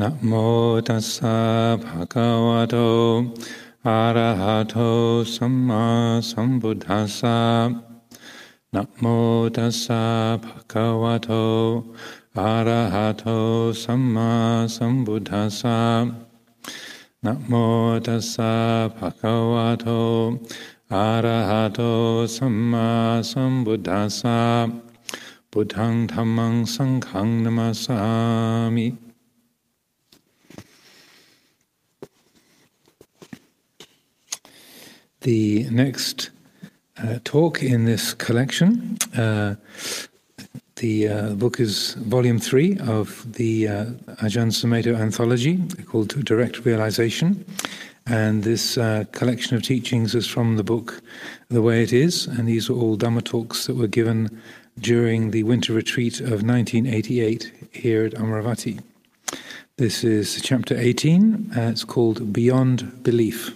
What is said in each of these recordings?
นะโมตัสสะภะคะวะโตอะระหะโตสัมมาสัมพุทธัสสะนะโมตัสสะภะคะวะโตอะระหะโตสัมมาสัมพุทธัสสะนะโมตัสสะภะคะวะโตอะระหะโตสัมมาสัมพุทธัสสะพุทธังธัมมังสังฆังนามัสสามิ The next uh, talk in this collection, uh, the uh, book is volume three of the uh, Ajahn Sumedho anthology called Direct Realization. And this uh, collection of teachings is from the book The Way It Is. And these are all Dhamma talks that were given during the winter retreat of 1988 here at Amaravati. This is chapter 18. Uh, it's called Beyond Belief.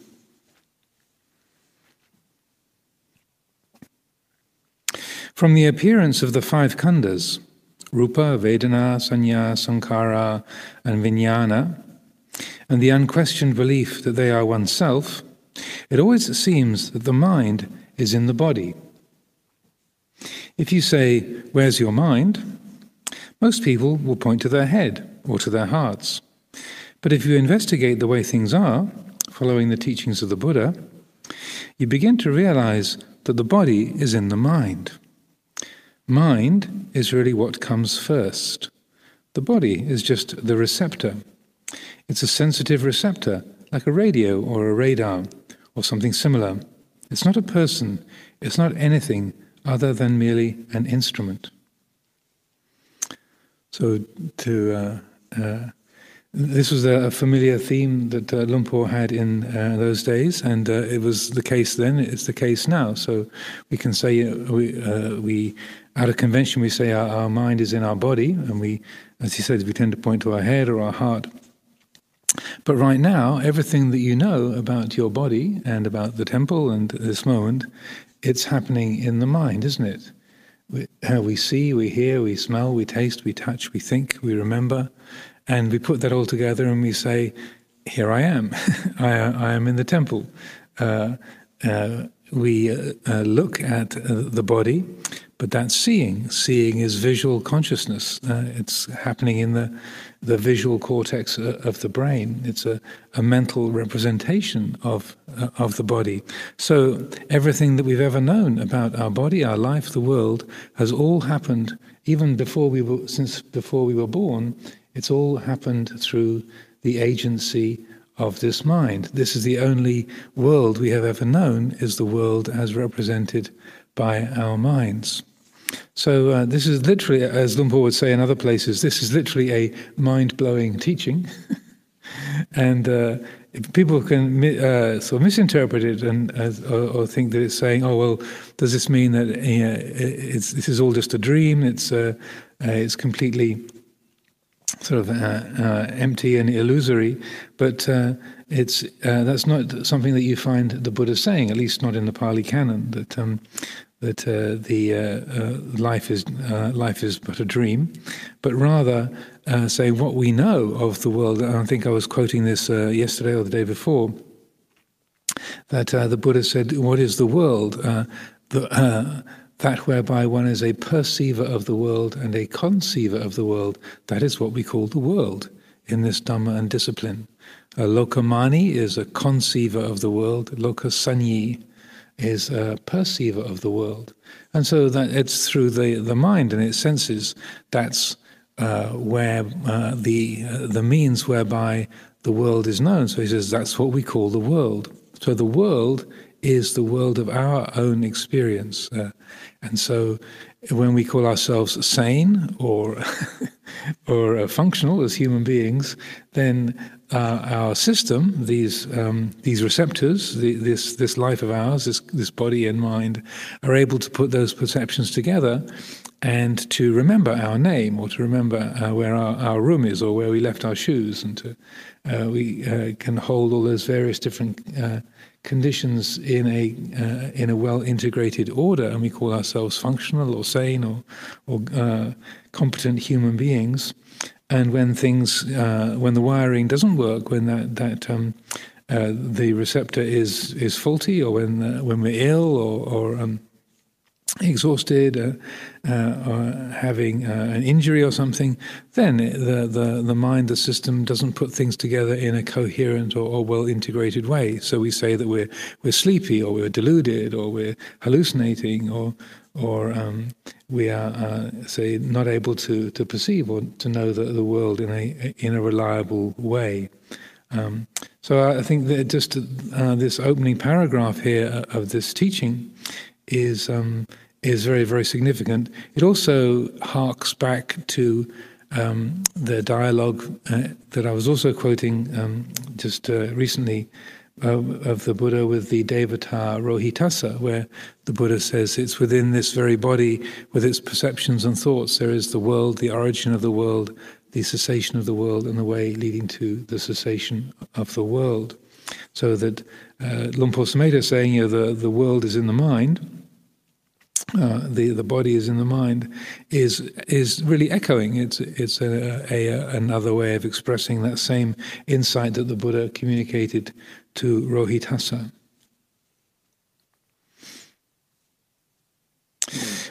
From the appearance of the five khandhas, Rupa, Vedana, Sanya, sankhara, and Vijnana, and the unquestioned belief that they are oneself, it always seems that the mind is in the body. If you say, Where's your mind? most people will point to their head or to their hearts. But if you investigate the way things are, following the teachings of the Buddha, you begin to realize that the body is in the mind. Mind is really what comes first. The body is just the receptor. It's a sensitive receptor, like a radio or a radar or something similar. It's not a person, it's not anything other than merely an instrument. So, to uh, uh, this was a familiar theme that uh, Luang Por had in uh, those days, and uh, it was the case then. It's the case now. So we can say uh, we uh, we out of convention, we say our, our mind is in our body, and we, as he says, we tend to point to our head or our heart. But right now, everything that you know about your body and about the temple and this moment, it's happening in the mind, isn't it? We, how we see, we hear, we smell, we taste, we touch, we think, we remember, and we put that all together and we say, "Here I am. I, I, am in the temple." Uh, uh, we uh, uh look at uh, the body, but that's seeing. Seeing is visual consciousness. Uh, it's happening in the, the visual cortex uh, of the brain. It's a, a mental representation of, uh, of the body. So everything that we've ever known about our body, our life, the world, has all happened even before we were, since before we were born. It's all happened through the agency of this mind. This is the only world we have ever known, is the world as represented by our minds. So uh, this is literally, as Luang Por would say in other places, this is literally a mind-blowing teaching, and uh, people can uh, sort of misinterpret it and or, or, think that it's saying, "Oh well, does this mean that this is all just a dream? It's uh, uh, it's completely sort of uh, empty and illusory?" But it's that's not something that you find the Buddha saying, at least not in the Pali Canon. That um, that uh, the uh, uh, life is uh, life is but a dream, but rather uh, say what we know of the world. I think I was quoting this uh, yesterday or the day before. That the Buddha said, "What is the world? The, that whereby one is a perceiver of the world and a conceiver of the world. That is what we call the world in this Dhamma and discipline." A lokamani is a conceiver of the world. Lokasanyi is a perceiver of the world. And so that it's through the, the mind and its senses that's uh, where uh, the, uh, the means whereby the world is known. So he says that's what we call the world. So the world is the world of our own experience. Uh, and so when we call ourselves sane or or uh, functional as human beings, then uh, our system, these um, these receptors, the, this this life of ours, this this body and mind, are able to put those perceptions together, and to remember our name, or to remember uh, where our, our room is, or where we left our shoes, and to uh, we uh, can hold all those various different uh, conditions in a uh, in a well integrated order, and we call ourselves functional or sane or or uh, competent human beings. and when things, uh, when the wiring doesn't work, when that that um, uh, the receptor is is faulty, or when uh, when we're ill, or, or um, exhausted, uh, uh, or having uh, an injury or something, then the, the, the mind, the system doesn't put things together in a coherent or, or well integrated way. So we say that we're, we're sleepy, or we're deluded, or we're hallucinating, or, or um, we are, uh, say, not able to, to perceive or to know the, the world in a, in a reliable way. Um, so I think that just uh, this opening paragraph here of this teaching is um, is very very significant. It also harks back to um, the dialogue uh, that I was also quoting um, just uh, recently uh, of the Buddha with the Devata Rohitassa, where the Buddha says it's within this very body, with its perceptions and thoughts, there is the world, the origin of the world, the cessation of the world, and the way leading to the cessation of the world. So that uh, Sumedho is saying, you know, the, the world is in the mind, uh, the the body is in the mind is is really echoing. It's it's a, a, another way of expressing that same insight that the Buddha communicated to Rohitassa.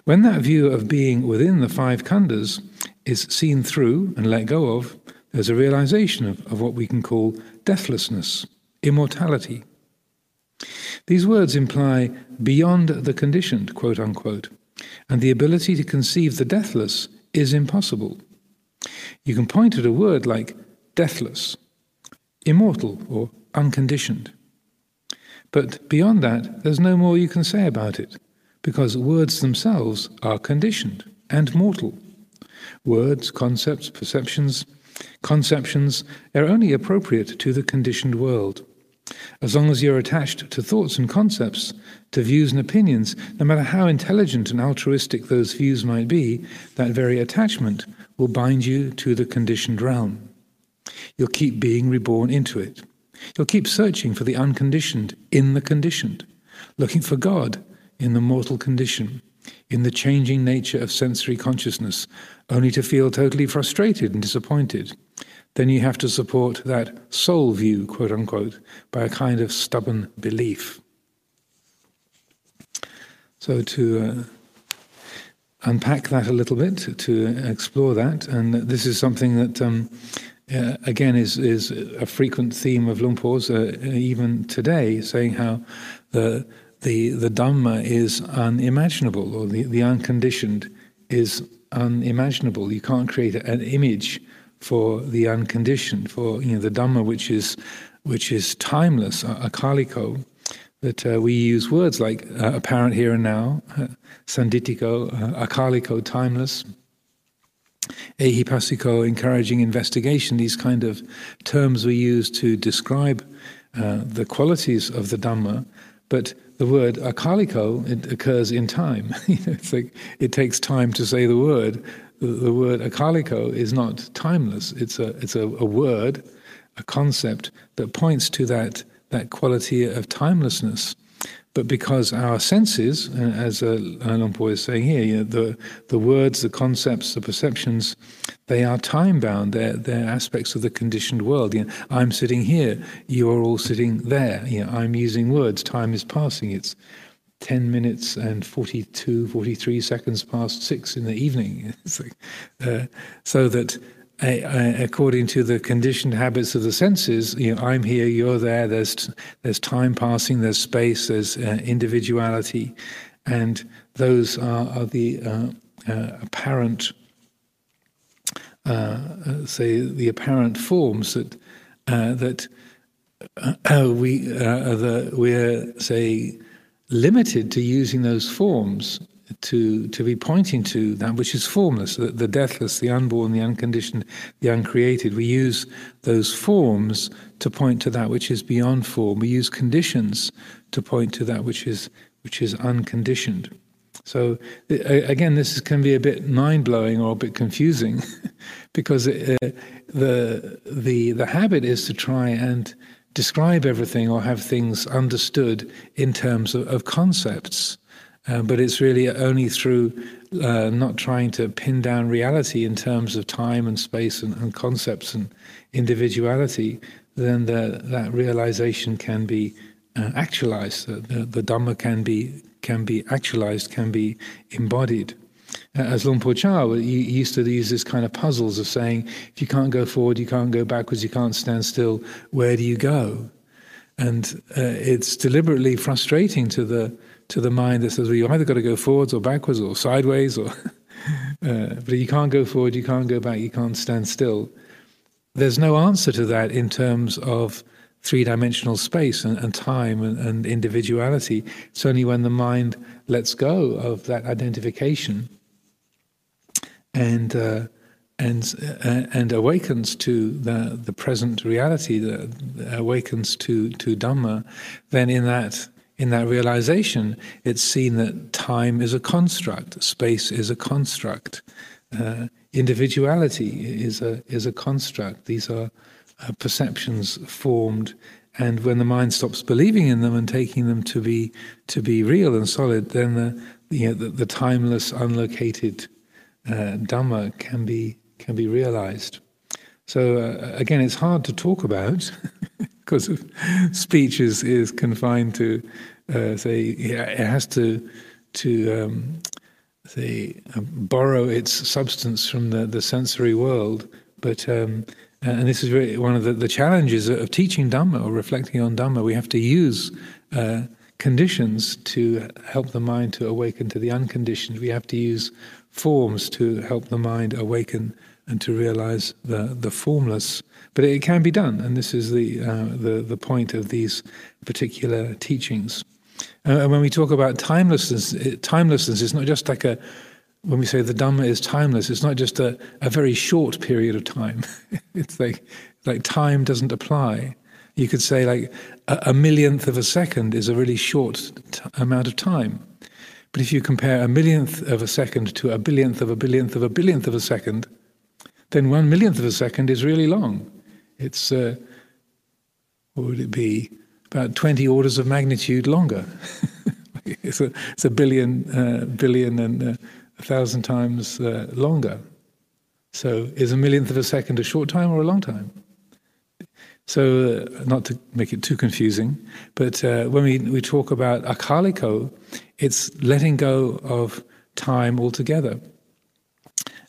When that view of being within the five khandhas is seen through and let go of, there's a realization of, of what we can call deathlessness, immortality. These words imply beyond the conditioned, quote unquote, and the ability to conceive the deathless is impossible. You can point at a word like deathless, immortal, or unconditioned. But beyond that, there's no more you can say about it, because words themselves are conditioned and mortal. Words, concepts, perceptions, conceptions are only appropriate to the conditioned world. As long as you're attached to thoughts and concepts, to views and opinions, no matter how intelligent and altruistic those views might be, that very attachment will bind you to the conditioned realm. You'll keep being reborn into it. You'll keep searching for the unconditioned in the conditioned, looking for God in the mortal condition, in the changing nature of sensory consciousness, only to feel totally frustrated and disappointed then you have to support that soul view, quote unquote, by a kind of stubborn belief. So to uh, unpack that a little bit, to explore that, and this is something that. Um, uh, again, is is a frequent theme of Luang Por's, uh, even today, saying how the the the Dhamma is unimaginable, or the, the unconditioned is unimaginable. You can't create an image for the unconditioned, for you know the Dhamma, which is which is timeless, akaliko. That uh, we use words like uh, apparent here and now, uh, sanditiko, uh, akaliko, timeless, ehipassiko, encouraging investigation. These kind of terms we use to describe uh, the qualities of the Dhamma, but the word akaliko it occurs in time. like it takes time to say the word the word akaliko is not timeless. It's a it's a, a, word, a concept that points to that that quality of timelessness. But because our senses, as uh, Luang is saying here, you know, the the words, the concepts, the perceptions, they are time bound. They're they're aspects of the conditioned world. You know, I'm sitting here. You are all sitting there. You know, I'm using words. Time is passing. It's 10 minutes and 42, 43 seconds past six in the evening. Uh, so that uh, according to the conditioned habits of the senses, you know, I'm here, you're there, there's, there's time passing, there's space, there's uh, individuality, and those are, are the uh, uh, apparent, uh, say, the apparent forms that, that we, the, we're, say, limited to using those forms to to be pointing to that which is formless, the, the, deathless, the unborn, the unconditioned, the uncreated. We use those forms to point to that which is beyond form. We use conditions to point to that which is which is unconditioned. So again, this can be a bit mind blowing or a bit confusing, because uh, the the the habit is to try and describe everything or have things understood in terms of, of concepts. Uh, but it's really only through uh, not trying to pin down reality in terms of time and space and, and concepts and individuality, then the, that realization can be uh, actualized. The, the, the Dhamma can be can be actualized, can be embodied. Uh, as Luang Por Chah, he used to use this kind of puzzles of saying, if you can't go forward, you can't go backwards, you can't stand still, where do you go? And uh, it's deliberately frustrating to the to the mind that says, well, you either got to go forwards or backwards or sideways, or uh, but you can't go forward, you can't go back, you can't stand still. There's no answer to that in terms of three dimensional space and, and time and, and, individuality. It's only when the mind lets go of that identification and uh, and uh, and awakens to the the present reality, that awakens to to Dhamma, then in that in that realization, it's seen that time is a construct, space is a construct, uh, individuality is a is a construct. These are uh, perceptions formed, and when the mind stops believing in them and taking them to be to be real and solid, then the you know, the, the timeless, unlocated uh, Dhamma can be can be realized. So uh, again, it's hard to talk about because speech is is confined to uh, say it has to to um, say uh, borrow its substance from the, the sensory world. But um, and this is really one of the, the challenges of teaching Dhamma or reflecting on Dhamma. We have to use uh, conditions to help the mind to awaken to the unconditioned. We have to use forms to help the mind awaken and to realize the, the formless. But it can be done, and this is the, uh, the, the point of these particular teachings. Uh, and when we talk about timelessness, it, timelessness is not just like a, when we say the Dhamma is timeless, it's not just a, a very short period of time. it's like, like time doesn't apply. You could say like a, a millionth of a second is a really short t- amount of time. But if you compare a millionth of a second to a billionth of a billionth of a billionth of a second, then one millionth of a second is really long. It's, uh, what would it be? About 20 orders of magnitude longer. it's, a, it's a billion, uh, billion and uh, a thousand times uh, longer. So is a millionth of a second a short time or a long time? So, uh, not to make it too confusing, but uh, when we, we talk about akaliko, it's letting go of time altogether.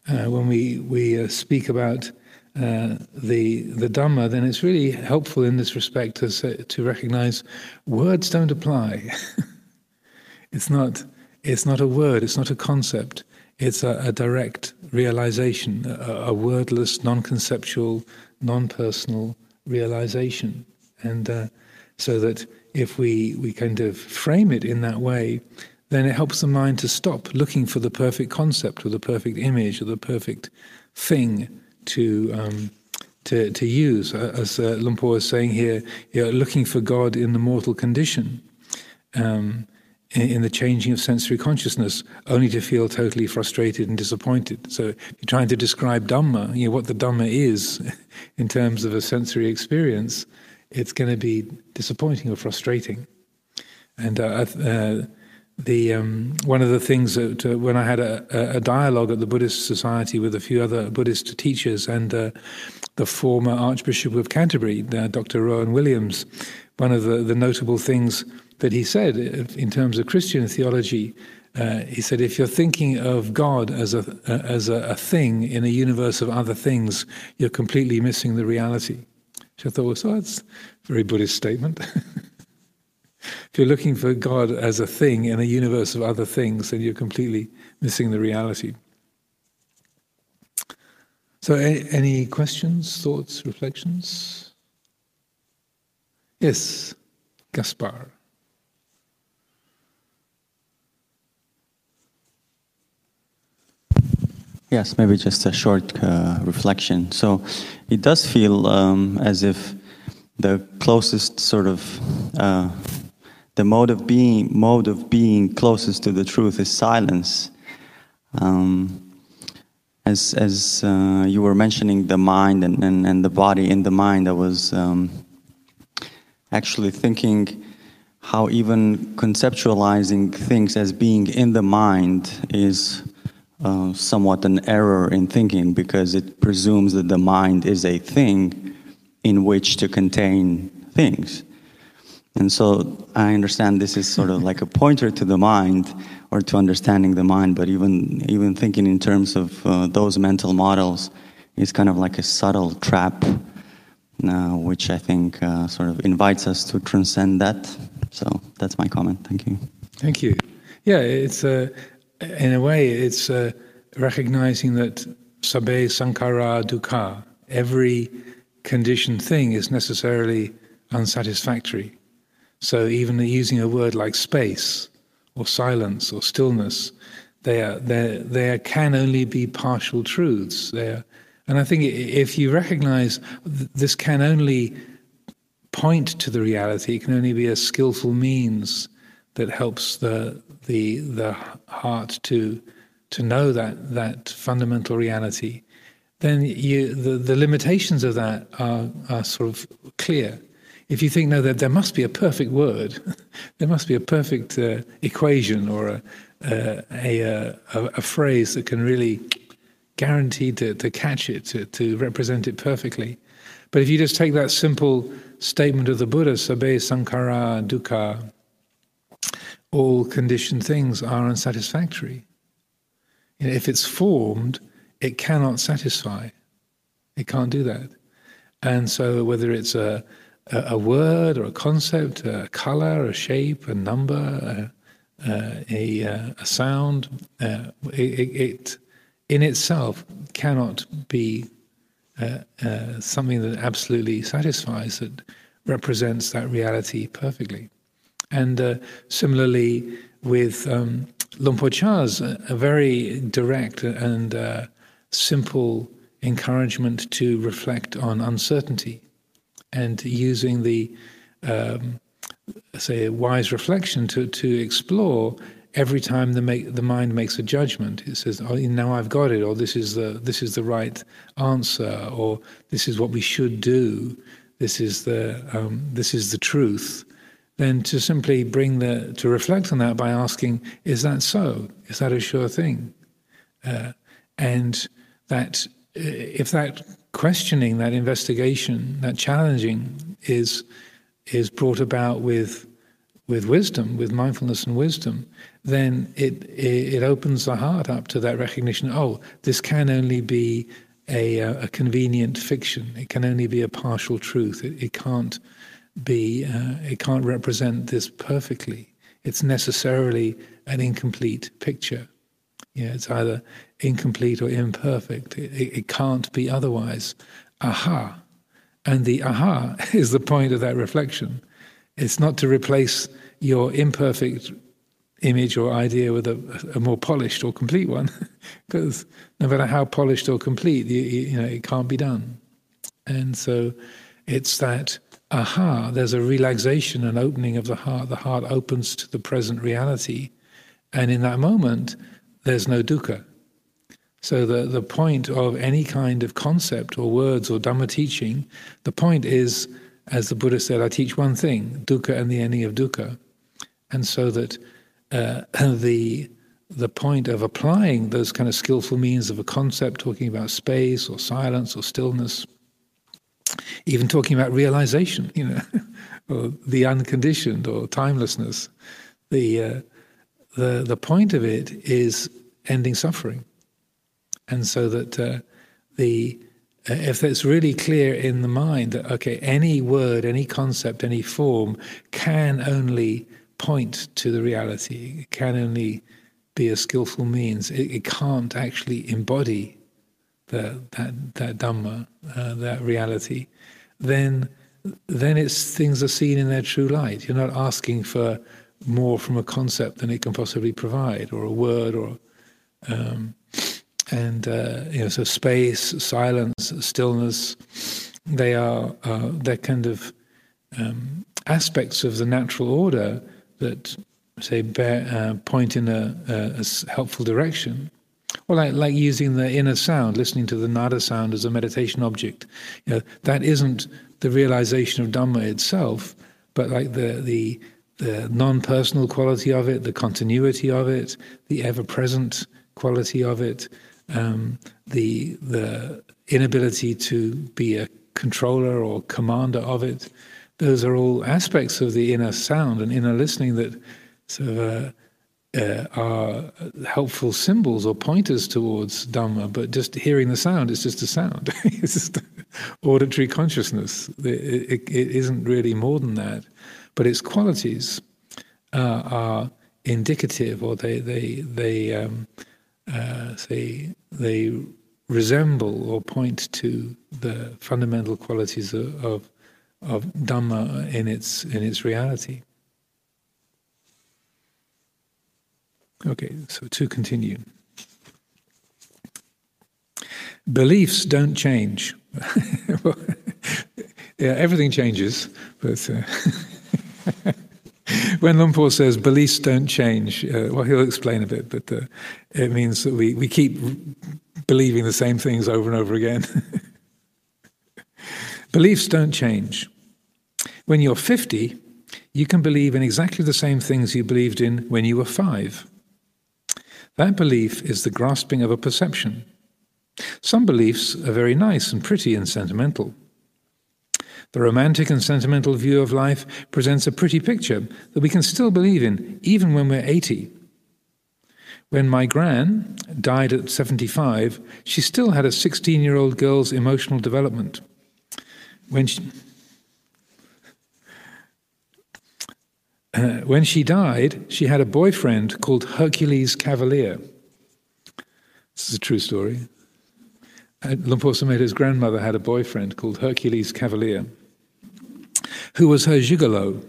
Uh, when we, we uh, speak about uh, the, the Dhamma, then it's really helpful in this respect to, to recognize words don't apply. it's, not, it's not a word, it's not a concept, it's a, a direct realization, a, a wordless, non conceptual, non personal realization. And uh, so that if we, we kind of frame it in that way, then it helps the mind to stop looking for the perfect concept or the perfect image or the perfect thing to um, to, to use. As uh, Luang Por is saying here, you're looking for God in the mortal condition, um, in, the changing of sensory consciousness, only to feel totally frustrated and disappointed. So if you're trying to describe Dhamma, you know, what the Dhamma is in terms of a sensory experience, it's going to be disappointing or frustrating. And uh, uh, the um, one of the things that uh, when I had a, a, dialogue at the Buddhist Society with a few other Buddhist teachers and uh, the former Archbishop of Canterbury, uh, Dr. Rowan Williams, one of the, the notable things that he said uh, in terms of Christian theology, uh, he said, if you're thinking of God as a as a, a, thing in a universe of other things, you're completely missing the reality. Which I thought, well, so that's a very Buddhist statement. if you're looking for God as a thing in a universe of other things, then you're completely missing the reality. So, any questions, thoughts, reflections? Yes, Gaspar. Yes, maybe just a short uh, reflection. So, it does feel um, as if the closest sort of uh, the mode of being mode of being closest to the truth is silence. Um, as as uh, you were mentioning the mind and, and, and the body in the mind, I was um, actually thinking how even conceptualizing things as being in the mind is uh, somewhat an error in thinking because it presumes that the mind is a thing in which to contain things. And so I understand this is sort of like a pointer to the mind or to understanding the mind, but even, even thinking in terms of uh, those mental models is kind of like a subtle trap, uh, which I think uh, sort of invites us to transcend that. So that's my comment. Thank you. Thank you. Yeah, it's a, in a way, it's uh, recognizing that sabbe sankhara dukkha, every conditioned thing is necessarily unsatisfactory. So even using a word like space or silence or stillness, they are, there can only be partial truths. There, and I think if you recognize this can only point to the reality, it can only be a skillful means that helps the the the heart to to know that that fundamental reality, then you, the the limitations of that are are sort of clear. If you think no, that there must be a perfect word, there must be a perfect uh, equation or a a, a, a phrase that can really guarantee to, to catch it, to, to represent it perfectly. But if you just take that simple statement of the Buddha, sabbe sankhara dukkha, all conditioned things are unsatisfactory. You know, if it's formed, it cannot satisfy. It can't do that. And so, whether it's a, a, word or a concept, a color, a shape, a number, a, a, a sound, uh, it, it, in itself cannot be uh, uh, something that absolutely satisfies, that represents that reality perfectly. And uh, similarly, with um, a, very direct and uh, simple encouragement to reflect on uncertainty and using the, um, say, wise reflection to, to explore every time the make the mind makes a judgment, it says, "Oh, now I've got it," or "This is the this is the right answer," or "This is what we should do." This is the um, this is the truth. Then to simply bring the to reflect on that by asking, "Is that so? Is that a sure thing?" Uh, and that uh, if that questioning, that investigation, that challenging is is brought about with with wisdom, with mindfulness and wisdom, then it, it opens the heart up to that recognition. Oh, this can only be a, a convenient fiction. It can only be a partial truth. It, it can't be. Uh, it can't represent this perfectly. It's necessarily an incomplete picture. Yeah, it's either incomplete or imperfect. It, it, can't be otherwise. Aha, and the aha is the point of that reflection. It's not to replace your imperfect image or idea with a, a more polished or complete one, because no matter how polished or complete, you, you know, it can't be done. And so it's that aha, there's a relaxation and opening of the heart. The heart opens to the present reality. And in that moment, there's no dukkha. So the, the point of any kind of concept or words or Dhamma teaching, the point is, as the Buddha said, I teach one thing, dukkha and the ending of dukkha. And so that uh, the the point of applying those kind of skillful means of a concept, talking about space or silence or stillness, even talking about realization, you know, or the unconditioned or timelessness. The uh, the the point of it is ending suffering, and so that uh, the uh, if it's really clear in the mind that okay, any word, any concept, any form can only point to the reality. It can only be a skillful means. It, it can't actually embody the, that that dhamma, uh, that reality. Then, then it's things are seen in their true light. You're not asking for more from a concept than it can possibly provide, or a word, or um, and uh, you know, so space, silence, stillness. They are uh, they're kind of um, aspects of the natural order that say bear, uh, point in a, a, a, helpful direction. Or like, like using the inner sound, listening to the nada sound as a meditation object. You know, that isn't the realization of Dhamma itself, but like the, the, the non-personal quality of it, the continuity of it, the ever-present quality of it, um, the the inability to be a controller or commander of it. Those are all aspects of the inner sound and inner listening that sort of uh, uh, are helpful symbols or pointers towards Dhamma, but just hearing the sound is just a sound. it's just auditory consciousness. It, it, it isn't really more than that, but its qualities uh, are indicative, or they they they um, uh, they they resemble or point to the fundamental qualities of, of of Dhamma in its in its reality. Okay, so to continue. Beliefs don't change. yeah, everything changes, but uh, when Luang Por says beliefs don't change, uh, well, he'll explain a bit, but uh, it means that we, we keep believing the same things over and over again. beliefs don't change. When you're 50, you can believe in exactly the same things you believed in when you were five. That belief is the grasping of a perception. Some beliefs are very nice and pretty and sentimental. The romantic and sentimental view of life presents a pretty picture that we can still believe in, even when we're 80. When my gran died at 75, she still had a 16 year old girl's emotional development. When she, Uh, when she died, she had a boyfriend called Hercules Cavalier. This is a true story. Uh, Luang Por Sumedho's grandmother had a boyfriend called Hercules Cavalier, who was her gigolo.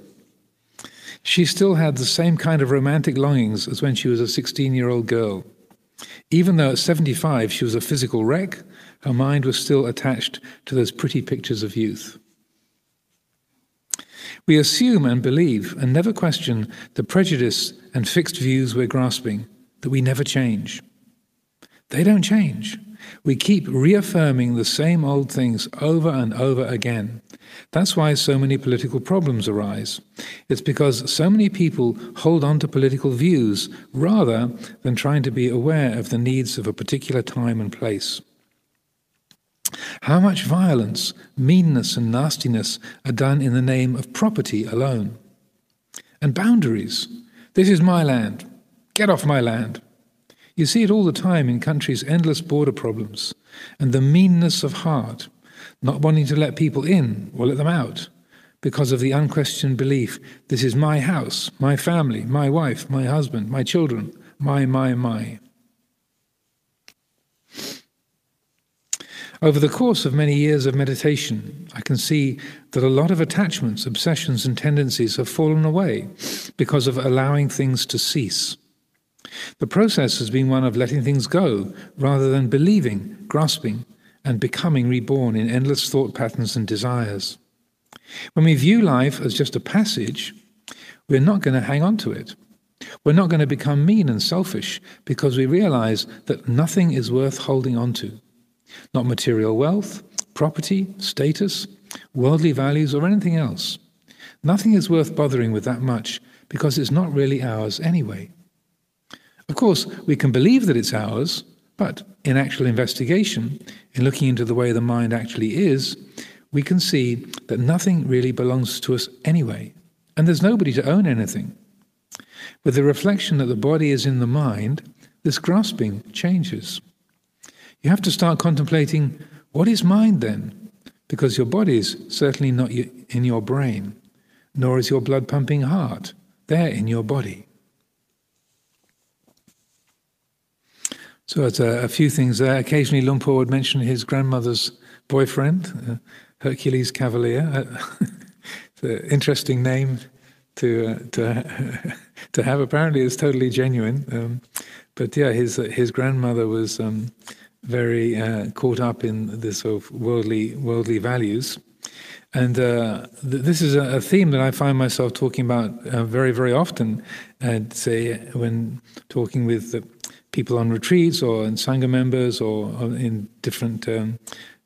She still had the same kind of romantic longings as when she was a 16 year old girl. Even though at 75 she was a physical wreck, her mind was still attached to those pretty pictures of youth. We assume and believe and never question the prejudice and fixed views we're grasping, that we never change. They don't change. We keep reaffirming the same old things over and over again. That's why so many political problems arise. It's because so many people hold on to political views rather than trying to be aware of the needs of a particular time and place. How much violence, meanness, and nastiness are done in the name of property alone? And boundaries. This is my land. Get off my land. You see it all the time in countries' endless border problems and the meanness of heart, not wanting to let people in or let them out because of the unquestioned belief this is my house, my family, my wife, my husband, my children, my, my, my. Over the course of many years of meditation, I can see that a lot of attachments, obsessions, and tendencies have fallen away because of allowing things to cease. The process has been one of letting things go rather than believing, grasping, and becoming reborn in endless thought patterns and desires. When we view life as just a passage, we're not going to hang on to it. We're not going to become mean and selfish because we realize that nothing is worth holding on to not material wealth, property, status, worldly values, or anything else. Nothing is worth bothering with that much because it's not really ours anyway. Of course, we can believe that it's ours, but in actual investigation, in looking into the way the mind actually is, we can see that nothing really belongs to us anyway, and there's nobody to own anything. With the reflection that the body is in the mind, this grasping changes. You have to start contemplating what is mind then? Because your body is certainly not in your brain, nor is your blood pumping heart. They're in your body. So it's a, a few things there. Occasionally, Luang Por would mention his grandmother's boyfriend, uh, Hercules Cavalier. Uh, it's an interesting name to uh, to to have. Apparently, it's totally genuine. Um, but yeah, his his grandmother was um, very uh, caught up in this sort of worldly worldly values. And uh, th- this is a, a, theme that I find myself talking about uh, very, very often. And say when talking with people on retreats or in sangha members or, or in different um,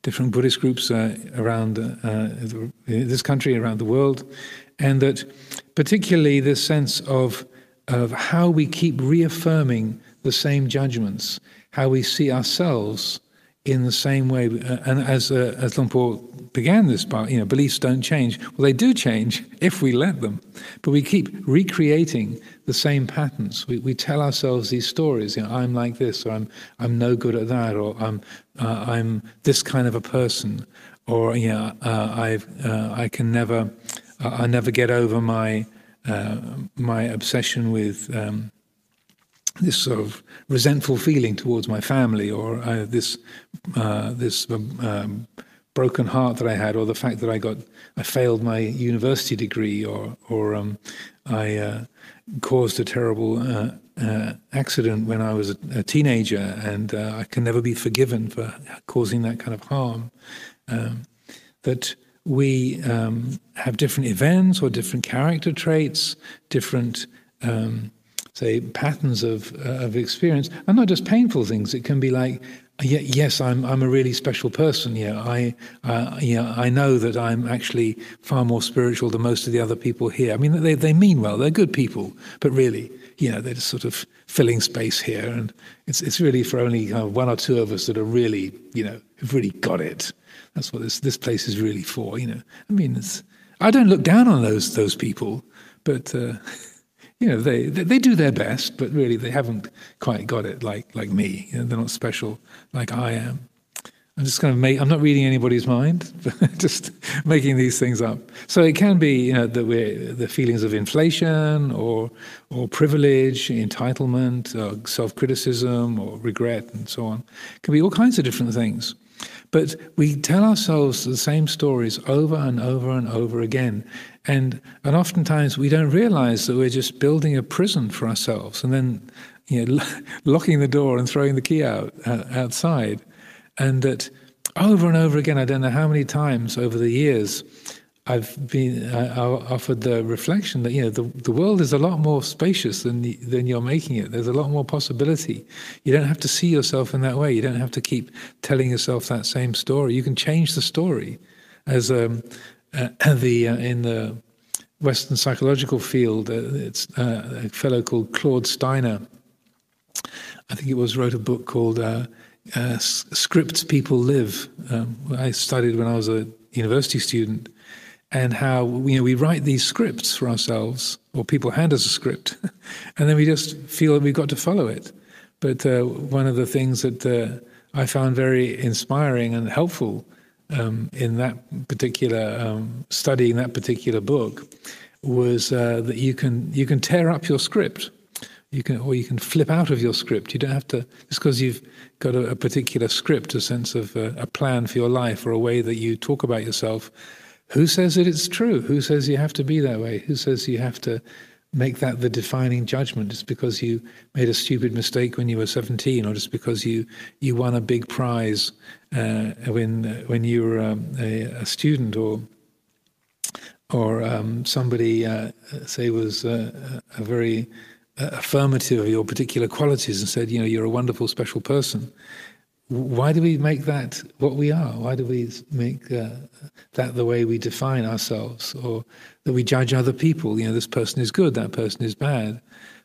different Buddhist groups uh, around uh, this country, around the world, and that particularly this sense of, of how we keep reaffirming the same judgments, how we see ourselves in the same way. Uh, and as uh, as Luang Por began this part, you know, beliefs don't change. Well, they do change if we let them, but we keep recreating the same patterns. We, we tell ourselves these stories. You know, I'm like this, or I'm I'm no good at that, or I'm uh, I'm this kind of a person, or you know, uh, I've uh, I can never I never get over my uh, my obsession with. Um, this sort of resentful feeling towards my family, or uh, this uh, this um, um, broken heart that I had, or the fact that I got I failed my university degree, or or um, I uh, caused a terrible uh, uh, accident when I was a, a teenager, and uh, I can never be forgiven for causing that kind of harm. Um, that we um, have different events or different character traits, different um, say patterns of uh, of experience, and not just painful things. It can be like, yes, I'm I'm a really special person. Yeah, I uh, yeah I know that I'm actually far more spiritual than most of the other people here. I mean, they they mean well. They're good people, but really, you know, they're just sort of filling space here, and it's it's really for only kind of one or two of us that are really, you know, who've really got it. That's what this this place is really for. You know, I mean, it's I don't look down on those those people, but. Uh, you know, they, they, they do their best, but really they haven't quite got it like like me. You know, they're not special like I am. I'm just going to make. I'm not reading anybody's mind, but just making these things up. So it can be, you know, that we're the feelings of inflation or or privilege, entitlement, or self-criticism, or regret, and so on. It can be all kinds of different things. But we tell ourselves the same stories over and over and over again. And, and oftentimes we don't realize that we're just building a prison for ourselves and then you know, locking the door and throwing the key out uh, outside. And that over and over again, I don't know how many times over the years, I've been I, offered the reflection that you know the, the world is a lot more spacious than than you're making it. There's a lot more possibility. You don't have to see yourself in that way. You don't have to keep telling yourself that same story. You can change the story, as um, uh, the uh, in the Western psychological field. Uh, it's uh, a fellow called Claude Steiner. I think it was wrote a book called uh, uh, "Scripts People Live." Um, I studied when I was a university student and how you know we write these scripts for ourselves, or people hand us a script, and then we just feel that we've got to follow it. But uh, one of the things that uh, I found very inspiring and helpful um, in that particular um, studying that particular book was uh, that you can you can tear up your script. You can, or you can flip out of your script. You don't have to just because you've got a, a, particular script, a sense of uh, a plan for your life, or a way that you talk about yourself who says that it's true? Who says you have to be that way? Who says you have to make that the defining judgment just because you made a stupid mistake when you were 17 or just because you, you won a big prize uh, when, when you were um, a, a, student or, or um, somebody, uh, say, was uh, a very uh, affirmative of your particular qualities and said, you know, you're a wonderful, special person why do we make that what we are? Why do we make uh, that the way we define ourselves, or that we judge other people? You know, this person is good, that person is bad.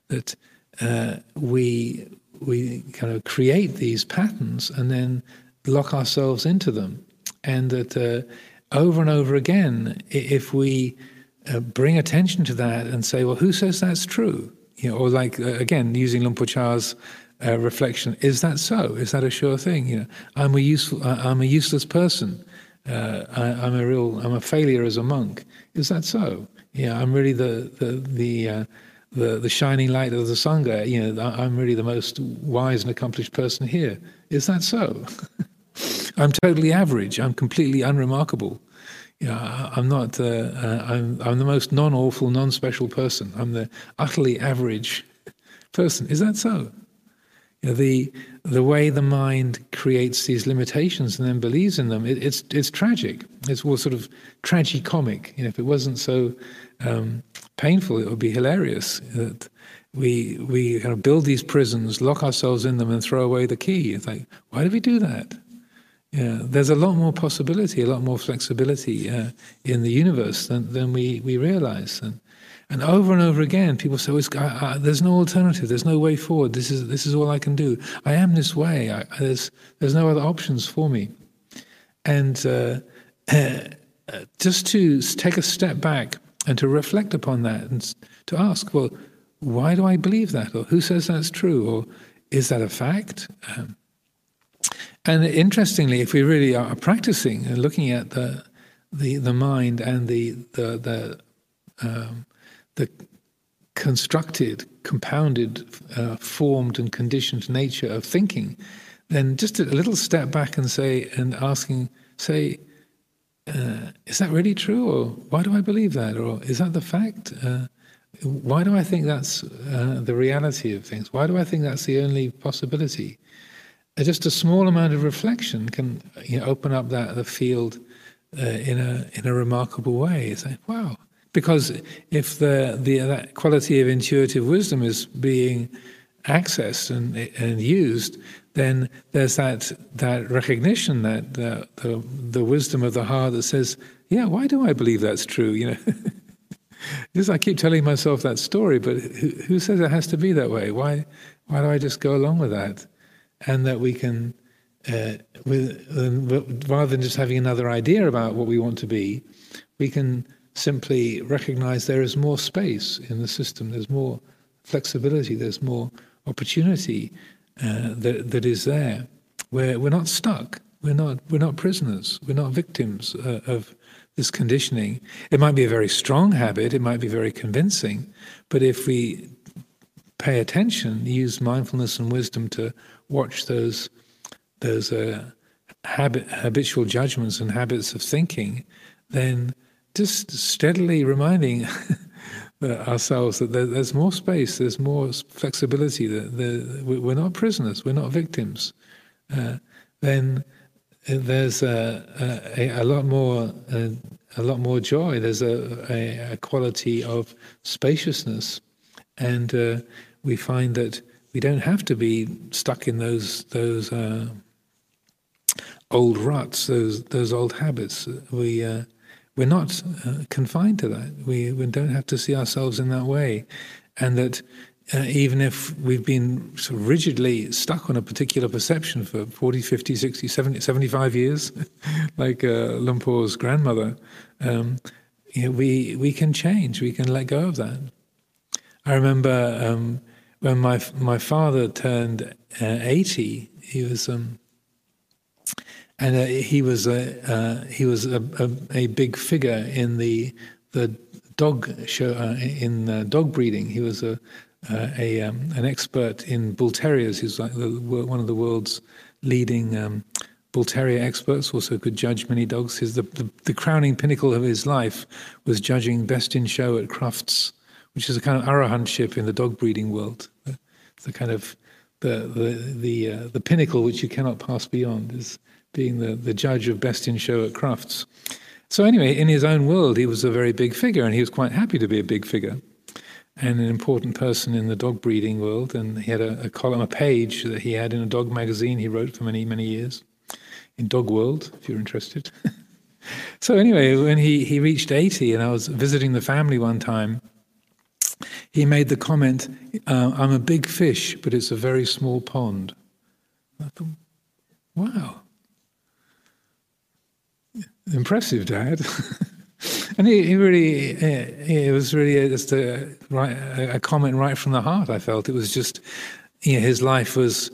That uh, we we kind of create these patterns and then lock ourselves into them, and that uh, over and over again, if we uh, bring attention to that and say, well, who says that's true? You know, or like uh, again using Luang Por Chah's uh, reflection. Is that so? Is that a sure thing? You know, I'm a useful, I'm a useless person. Uh, I, am a real, I'm a failure as a monk. Is that so? Yeah, I'm really the the the uh, the, the shining light of the sangha. You know, I'm really the most wise and accomplished person here. Is that so? I'm totally average. I'm completely unremarkable. Yeah, I'm not. Uh, uh, I'm I'm the most non-awful, non-special person. I'm the utterly average person. Is that so? You know, the the way the mind creates these limitations and then believes in them, it, it's it's tragic. It's all sort of tragicomic. You know, if it wasn't so um, painful, it would be hilarious that we we kind of build these prisons, lock ourselves in them, and throw away the key. It's like, why do we do that? Yeah, there's a lot more possibility, a lot more flexibility uh, in the universe than, than we, we realize. And And over and over again, people say, I, "There's no alternative. There's no way forward. This is this is all I can do. I am this way. I, there's there's no other options for me." And uh, uh, just to take a step back and to reflect upon that and to ask, well, why do I believe that? Or who says that's true? Or is that a fact? Um, and interestingly, if we really are practicing and looking at the the, the mind and the the the, um, the constructed, compounded, uh, formed, and conditioned nature of thinking, then just a little step back and say and asking, say, uh, is that really true, or why do I believe that, or is that the fact? Uh, why do I think that's uh, the reality of things? Why do I think that's the only possibility? Uh, just a small amount of reflection can you know, open up that the field uh, in a in a remarkable way. It's like wow, because if the the quality of intuitive wisdom is being accessed and and used, then there's that that recognition that the the, the wisdom of the heart that says, yeah, why do I believe that's true? You know. Just I keep telling myself that story, but who, who says it has to be that way? Why, why do I just go along with that? And that we can, uh, with, rather than just having another idea about what we want to be, we can simply recognize there is more space in the system. There's more flexibility. There's more opportunity uh, that that is there. Where we're not stuck. We're not. We're not prisoners. We're not victims uh, of this conditioning. It might be a very strong habit, it might be very convincing, but if we pay attention, use mindfulness and wisdom to watch those those uh, habit, habitual judgments and habits of thinking, then just steadily reminding ourselves that there's more space, there's more flexibility, that we're not prisoners, we're not victims, uh, then there's a, a, a lot more a, a, lot more joy. There's a, quality of spaciousness, and uh, we find that we don't have to be stuck in those those uh, old ruts, those those old habits. We uh, we're not uh, confined to that. We we don't have to see ourselves in that way, and that uh, even if we've been sort of rigidly stuck on a particular perception for 40, 50, 60, 70, 75 years, like uh, Luang Por's grandmother, um, you know, we, we can change, we can let go of that. I remember um, when my, my father turned uh, 80, he was, um, and uh, he was, a, uh, he was a, a, a, big figure in the, the dog show, uh, in dog breeding. He was a uh, a um, an expert in bull terriers. He's like the, one of the world's leading um, bull terrier experts. Also could judge many dogs. His the, the, the crowning pinnacle of his life was judging best in show at Crufts, which is a kind of arahantship in the dog breeding world. It's the kind of the the the uh, the pinnacle which you cannot pass beyond is being the, the judge of best in show at Crufts. So anyway, in his own world, he was a very big figure, and he was quite happy to be a big figure and an important person in the dog breeding world. And he had a, a, column, a page that he had in a dog magazine he wrote for many, many years in Dog World, if you're interested. so, anyway, when he, he reached 80 and I was visiting the family one time, he made the comment, uh, I'm a big fish, but it's a very small pond. I thought, wow. Impressive, Dad. And he, he really, it was really just a, right, a comment right from the heart. I felt it was just, you know, his life was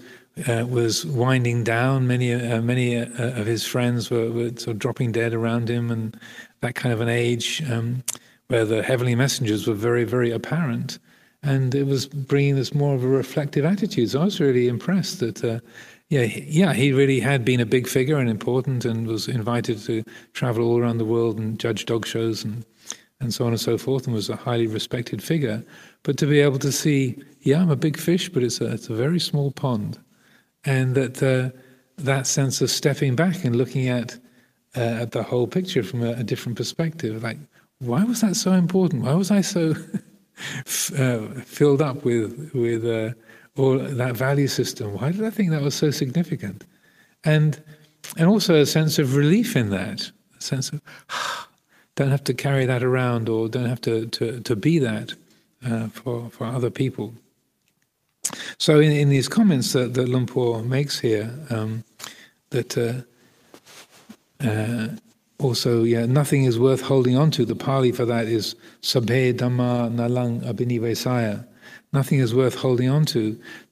uh, was winding down. Many uh, many uh, of his friends were, were, sort of dropping dead around him, and that kind of an age um, where the heavenly messengers were very very apparent, and it was bringing this more of a reflective attitude. So I was really impressed that uh, yeah, yeah, he really had been a big figure and important, and was invited to travel all around the world and judge dog shows and and so on and so forth, and was a highly respected figure. But to be able to see, yeah, I'm a big fish, but it's a it's a very small pond, and that uh, that sense of stepping back and looking at uh, at the whole picture from a, a, different perspective, like why was that so important? Why was I so uh, filled up with with uh, or that value system. Why did I think that was so significant? And and also a sense of relief in that, a sense of don't have to carry that around or don't have to, to, to be that uh, for, for other people. So, in, in these comments that, that Luang Por makes here, um, that uh, uh, also, yeah, nothing is worth holding on to. The Pali for that is sabbe dhamma nalang abhinivesaya. Nothing is worth holding on to.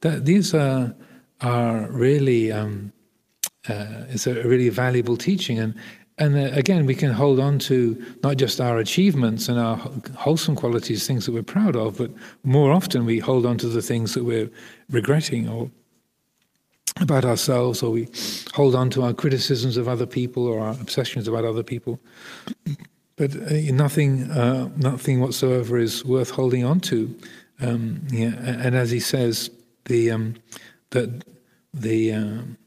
That these are are really um, uh, it's a really valuable teaching, and and uh, again, we can hold on to not just our achievements and our wholesome qualities, things that we're proud of, but more often we hold on to the things that we're regretting or about ourselves, or we hold on to our criticisms of other people or our obsessions about other people. But uh, nothing, uh, nothing whatsoever is worth holding on to. Um, yeah, and as he says, the um, that the um,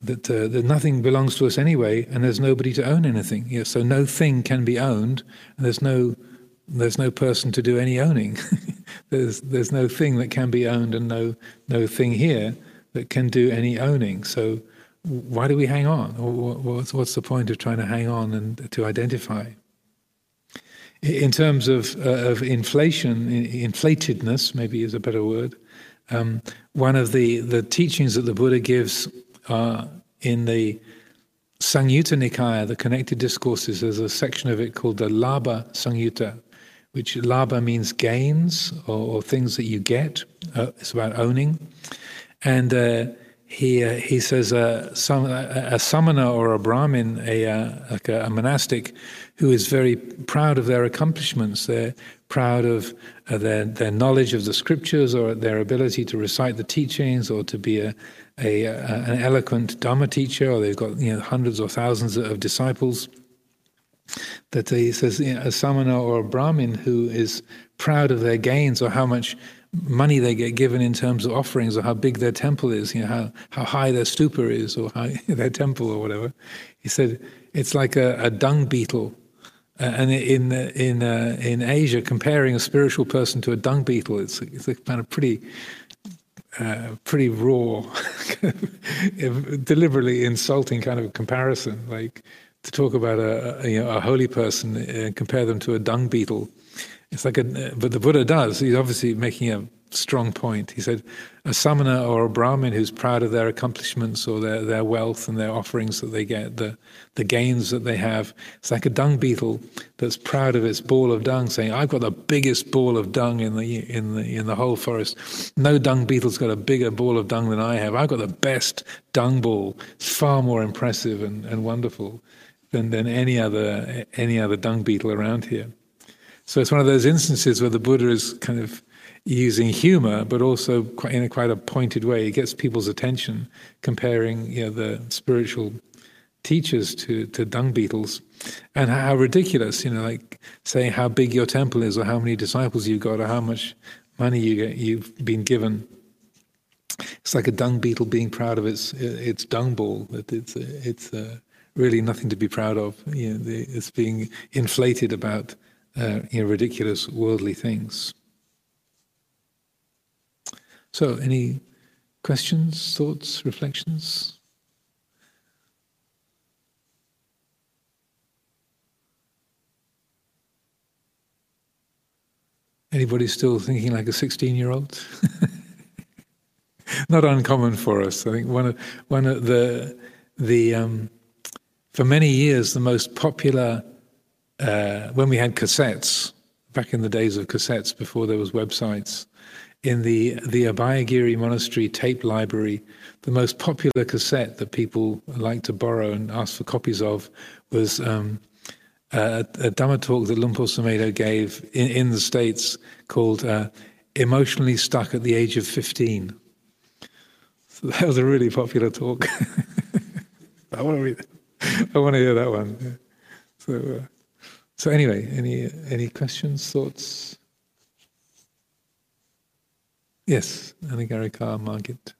that, uh, that nothing belongs to us anyway, and there's nobody to own anything. Yeah, so no thing can be owned, and there's no there's no person to do any owning. there's there's no thing that can be owned, and no no thing here that can do any owning. So why do we hang on? What's what's the point of trying to hang on and to identify? In terms of uh, of inflation, inflatedness maybe is a better word. Um, one of the the teachings that the Buddha gives uh, in the Samyutta Nikaya, the connected discourses, there's a section of it called the Labha Samyutta, which Labha means gains or, or things that you get. Uh, it's about owning. And uh, he uh, he says uh, some, a, a samana or a brahmin, a, uh, like a, a, monastic, who is very proud of their accomplishments. They're proud of uh, their their knowledge of the scriptures or their ability to recite the teachings or to be a, a, an eloquent Dharma teacher, or they've got you know hundreds or thousands of disciples. That he says you know, a samana or a brahmin who is proud of their gains or how much money they get given in terms of offerings or how big their temple is, you know, how, how high their stupa is or how, their temple or whatever. He said it's like a, a dung beetle. Uh, and in in uh, in Asia, comparing a spiritual person to a dung beetle, it's it's a kind of pretty uh, pretty raw, deliberately insulting kind of comparison. Like to talk about a, a, you know, a holy person and compare them to a dung beetle. It's like a, but the Buddha does. He's obviously making a strong point. He said, a samana or a brahmin who's proud of their accomplishments or their, their wealth and their offerings that they get, the, the gains that they have, it's like a dung beetle that's proud of its ball of dung, saying, I've got the biggest ball of dung in the, in the, in the whole forest. No dung beetle's got a bigger ball of dung than I have. I've got the best dung ball. It's far more impressive and, and wonderful than, than any, other, any other dung beetle around here. So it's one of those instances where the Buddha is kind of using humor, but also quite, in a quite a pointed way. It gets people's attention, comparing you know, the spiritual teachers to, to dung beetles, and how ridiculous, you know, like saying how big your temple is, or how many disciples you've got, or how much money you get, you've been given. It's like a dung beetle being proud of its its dung ball. That it's it's uh, really nothing to be proud of. You know, it's being inflated about uh, know, ridiculous worldly things. So, any questions, thoughts, reflections? Anybody still thinking like a 16 year old? Not uncommon for us. I think one of, one of the, the um, for many years, the most popular uh, when we had cassettes, back in the days of cassettes before there was websites, in the the Abhayagiri Monastery tape library, the most popular cassette that people liked to borrow and ask for copies of was um, a, a Dhamma talk that Luang Por gave in, in the States called uh, Emotionally Stuck at the Age of 15. So that was a really popular talk. I want to read I want to hear that one. So, uh, so anyway, any any questions, thoughts? Yes, Anagarika Margit.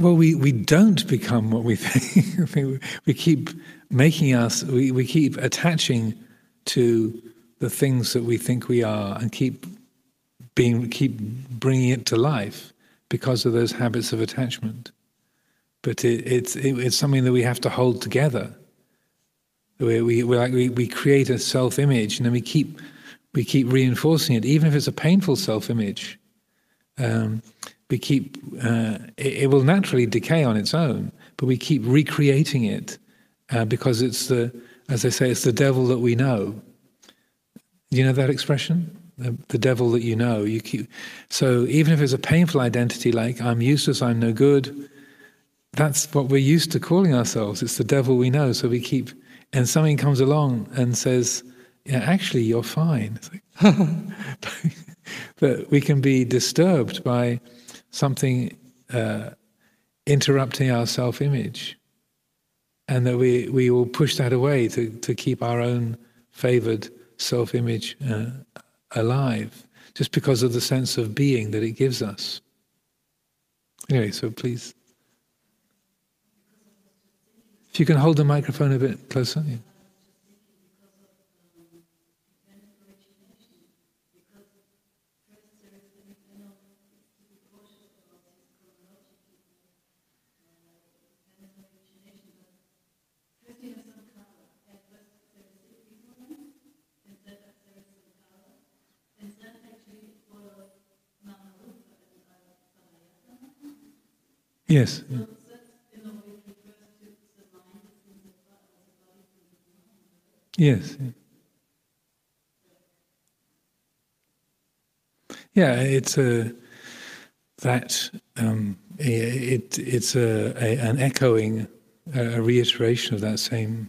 Well, we, we don't become what we think. we keep making us, we, we keep attaching to the things that we think we are and keep being, keep bringing it to life because of those habits of attachment. But it, it's, it, it's something that we have to hold together. We, we, like, we, we create a self image and then we keep, we keep reinforcing it, even if it's a painful self image. Um, we keep, uh, it, it, will naturally decay on its own, but we keep recreating it uh, because it's the, as I say, it's the devil that we know. You know that expression? The, the, devil that you know. You keep, so even if it's a painful identity like I'm useless, I'm no good, that's what we're used to calling ourselves. It's the devil we know. So we keep, and something comes along and says, yeah, actually, you're fine. Like, but we can be disturbed by something uh, interrupting our self image. And that we, we will push that away to, to keep our own favored self image uh, alive, just because of the sense of being that it gives us. Anyway, so please. If you can hold the microphone a bit closer. Yeah. Yes. Yes. Yeah, it's a that um, it it's a, a, an echoing, a reiteration of that same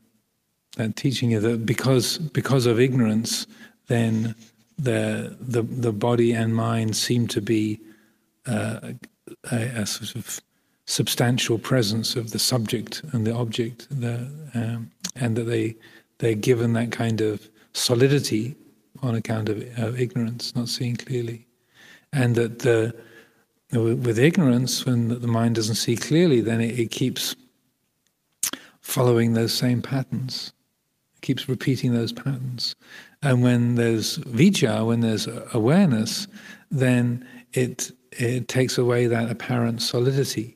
that teaching that because because of ignorance, then the the the body and mind seem to be uh, a, a, sort of substantial presence of the subject and the object, the, um, and that they they're given that kind of solidity on account of, ignorance, not seeing clearly, and that the with ignorance, when the mind doesn't see clearly, then it, it keeps following those same patterns, it keeps repeating those patterns, and when there's vijja, when there's awareness, then it it takes away that apparent solidity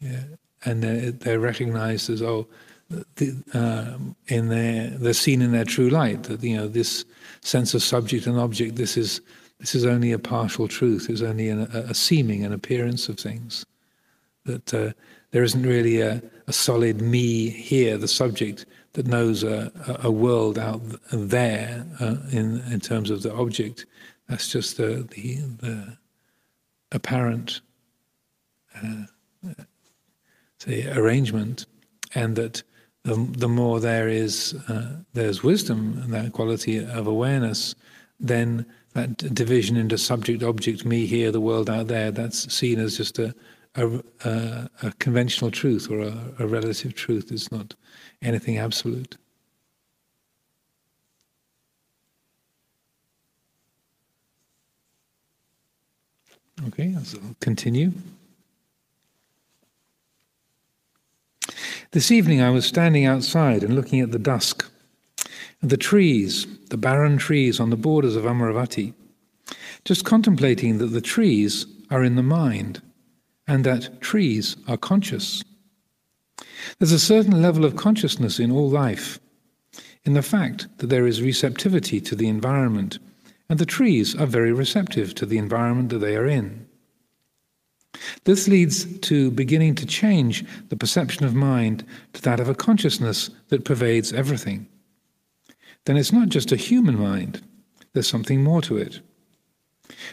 yeah. And they're, they're recognized as, oh, the, uh, in their, they're seen in their true light. That you know, this sense of subject and object, this is this is only a partial truth. It's only an, a, a, seeming, an appearance of things. That uh, there isn't really a, a, solid me here, the subject that knows a, a world out there uh, in in terms of the object. That's just the the, the apparent. Uh, say, arrangement, and that the, the more there is uh, there's wisdom and that quality of awareness, then that division into subject, object, me here, the world out there, that's seen as just a a, a, a conventional truth or a, a relative truth. It's not anything absolute. Okay, I'll continue. This evening I was standing outside and looking at the dusk, and the trees, the barren trees on the borders of Amaravati, just contemplating that the trees are in the mind and that trees are conscious. There's a certain level of consciousness in all life, in the fact that there is receptivity to the environment, and the trees are very receptive to the environment that they are in. This leads to beginning to change the perception of mind to that of a consciousness that pervades everything. Then it's not just a human mind, there's something more to it.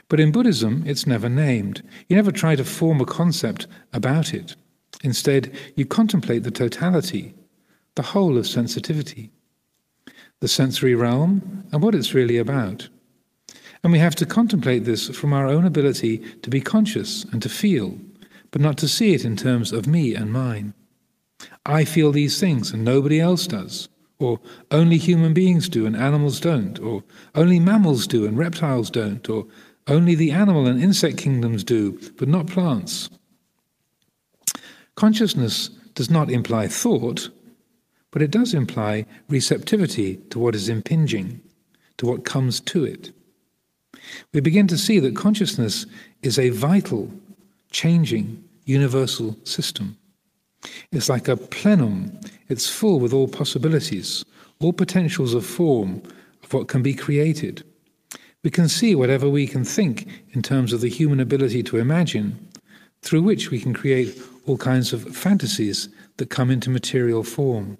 But in Buddhism, it's never named. You never try to form a concept about it. Instead, you contemplate the totality, the whole of sensitivity, the sensory realm, and what it's really about. And we have to contemplate this from our own ability to be conscious and to feel, but not to see it in terms of me and mine. I feel these things and nobody else does. Or only human beings do and animals don't. Or only mammals do and reptiles don't. Or only the animal and insect kingdoms do, but not plants. Consciousness does not imply thought, but it does imply receptivity to what is impinging, to what comes to it. We begin to see that consciousness is a vital, changing, universal system. It's like a plenum, it's full with all possibilities, all potentials of form, of what can be created. We can see whatever we can think in terms of the human ability to imagine, through which we can create all kinds of fantasies that come into material form.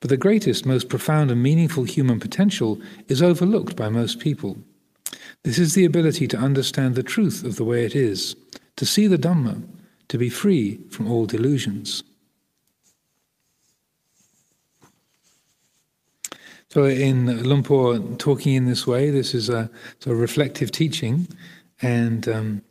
But the greatest, most profound, and meaningful human potential is overlooked by most people. This is the ability to understand the truth of the way it is, to see the Dhamma, to be free from all delusions. So, in Luang Por talking in this way, this is a sort of reflective teaching, and um,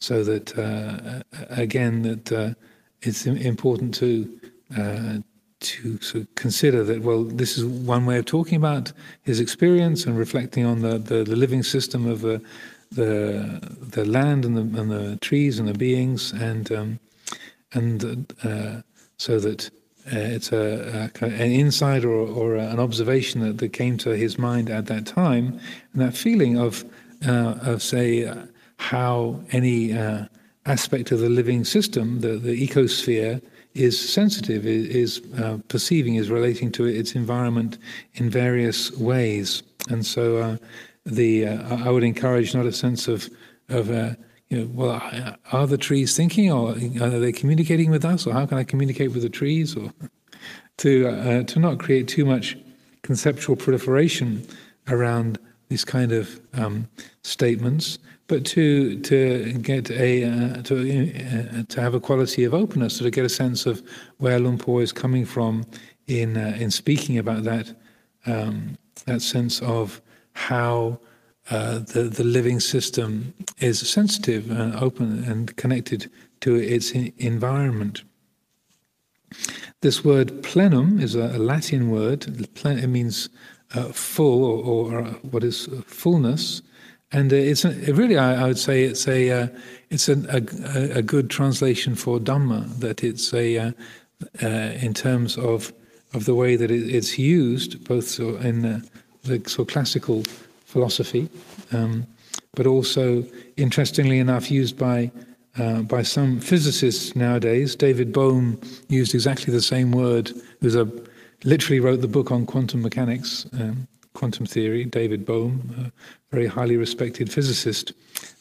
so that uh, again, that uh, it's important to uh, to sort of consider that well, this is one way of talking about his experience and reflecting on the, the, the living system of the the the land and the and the trees and the beings, and um, and uh, so that uh, it's a, a, an insight or, or an observation that, that came to his mind at that time, and that feeling of, uh, of say, uh, how any uh, aspect of the living system, the, the ecosphere, is sensitive, is, uh, perceiving, is relating to its environment in various ways. And so, uh, the I would encourage not a sense of of you know, well, are the trees thinking, or are they communicating with us, or how can I communicate with the trees, or to uh, to not create too much conceptual proliferation around these kind of um, statements, but to to get a uh, to uh, to have a quality of openness, so to get a sense of where Luang Por is coming from in uh, in speaking about that um, that sense of how uh, the, the living system is sensitive and open and connected to its environment. This word plenum is a, Latin word. It means uh, full or, or, what is fullness. And uh, it's really, I, would say, it's a uh, it's a, a, good translation for Dhamma. That it's a uh, uh, in terms of of the way that it, it's used, both in the sort of classical philosophy, um, but also, interestingly enough, used by uh, by some physicists nowadays. David Bohm used exactly the same word. Who's a literally wrote the book on quantum mechanics, um, quantum theory. David Bohm, a very highly respected physicist,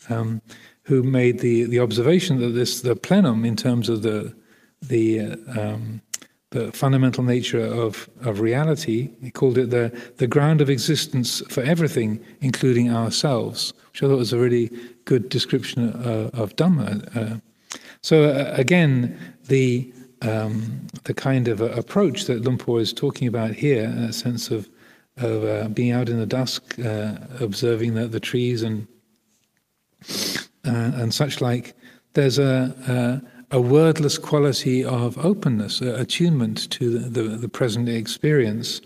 um, who made the the observation that this the plenum in terms of the the uh, um, the fundamental nature of, of reality. He called it the, the ground of existence for everything, including ourselves, which I thought was a really good description uh, of Dhamma. Uh, so, uh, again, the, um, the kind of approach that Luang Por is talking about here, a sense of, of uh, being out in the dusk, uh, observing the, the trees and, uh, and such like, there's a, a a wordless quality of openness, attunement to the, the, the, present experience,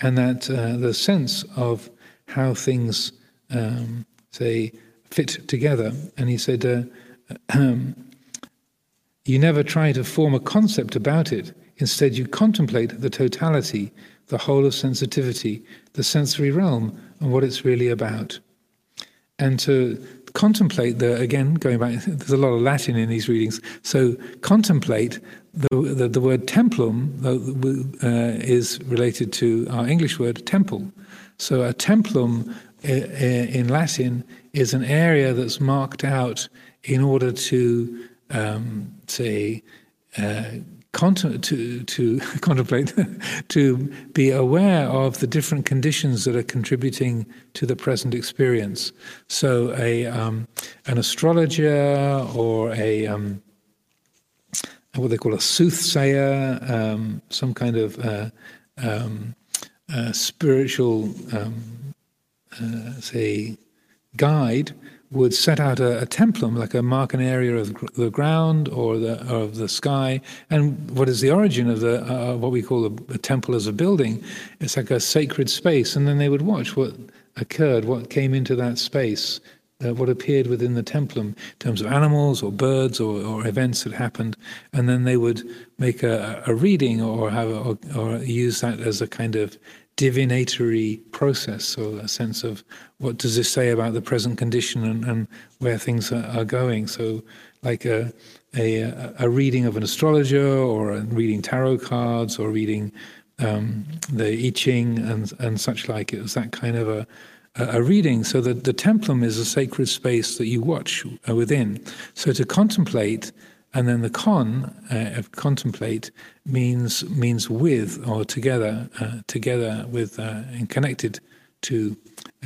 and that uh, the sense of how things, um, say, fit together. And he said, uh, um, You never try to form a concept about it. Instead, you contemplate the totality, the whole of sensitivity, the sensory realm, and what it's really about. And to contemplate the again going back there's a lot of latin in these readings so contemplate the the, the word templum uh, is related to our english word temple so a templum in latin is an area that's marked out in order to um, say uh, to, to contemplate, to be aware of the different conditions that are contributing to the present experience. So, a um, an astrologer or a um, what they call a soothsayer, um, some kind of uh, uh, spiritual, um, uh, say, guide would set out a, a, templum, like a mark an area of the ground or the of the sky. And what is the origin of the uh, what we call a, a, temple as a building? It's like a sacred space, and then they would watch what occurred, what came into that space, uh, what appeared within the templum in terms of animals or birds or, or events that happened, and then they would make a, a reading or have or, or use that as a kind of divinatory process, or a sense of what does this say about the present condition and, and where things are, are, going. So, like a, a, a reading of an astrologer, or reading tarot cards, or reading um, the I Ching and and such like. It was that kind of a a reading. So that the templum is a sacred space that you watch within. So to contemplate and then the con uh, of contemplate means means with or together, uh, together with uh, and connected to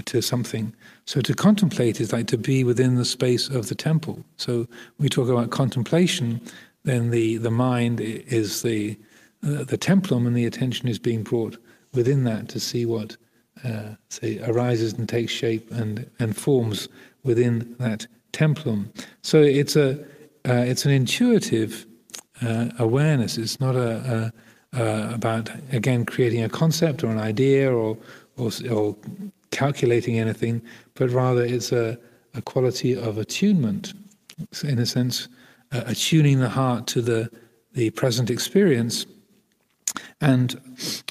to something. So to contemplate is like to be within the space of the temple. So we talk about contemplation, then the the mind is the uh, the templum, and the attention is being brought within that to see what uh, say arises and takes shape and and forms within that templum. So it's a uh, it's an intuitive uh, awareness. It's not a, a, a, about again creating a concept or an idea or or, or calculating anything, but rather it's a, a quality of attunement, in a sense, uh, attuning the heart to the the present experience and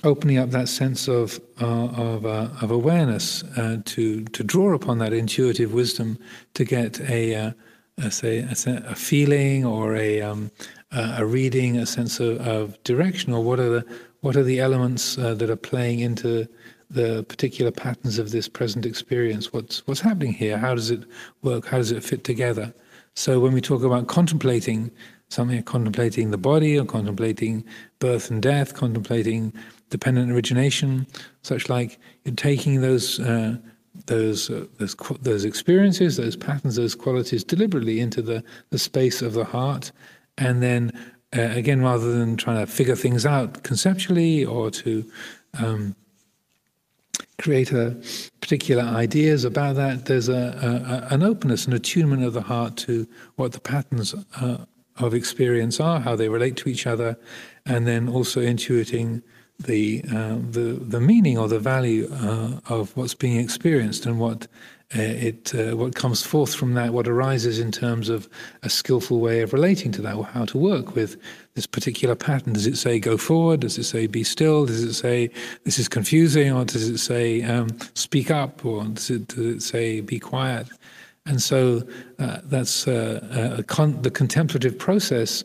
opening up that sense of uh, of, uh, of awareness uh, to to draw upon that intuitive wisdom to get a uh, a, say, a, feeling or a, um, a reading, a sense of, of, direction, or what are the what are the elements uh, that are playing into the particular patterns of this present experience? What's what's happening here? How does it work? How does it fit together? So when we talk about contemplating something, contemplating the body, or contemplating birth and death, contemplating dependent origination, such like you're taking those. Uh, those, uh, those, those experiences, those patterns, those qualities deliberately into the, the space of the heart. And then, uh, again, rather than trying to figure things out conceptually or to um, create a particular ideas about that, there's a, a, an openness, an attunement of the heart to what the patterns uh, of experience are, how they relate to each other, and then also intuiting the uh, the the meaning or the value uh, of what's being experienced and what uh, it uh, what comes forth from that, what arises in terms of a skillful way of relating to that, or how to work with this particular pattern. Does it say go forward? Does it say be still? Does it say this is confusing? Or does it say um, speak up? Or does it, does it say be quiet? And so uh, that's uh, con- the contemplative process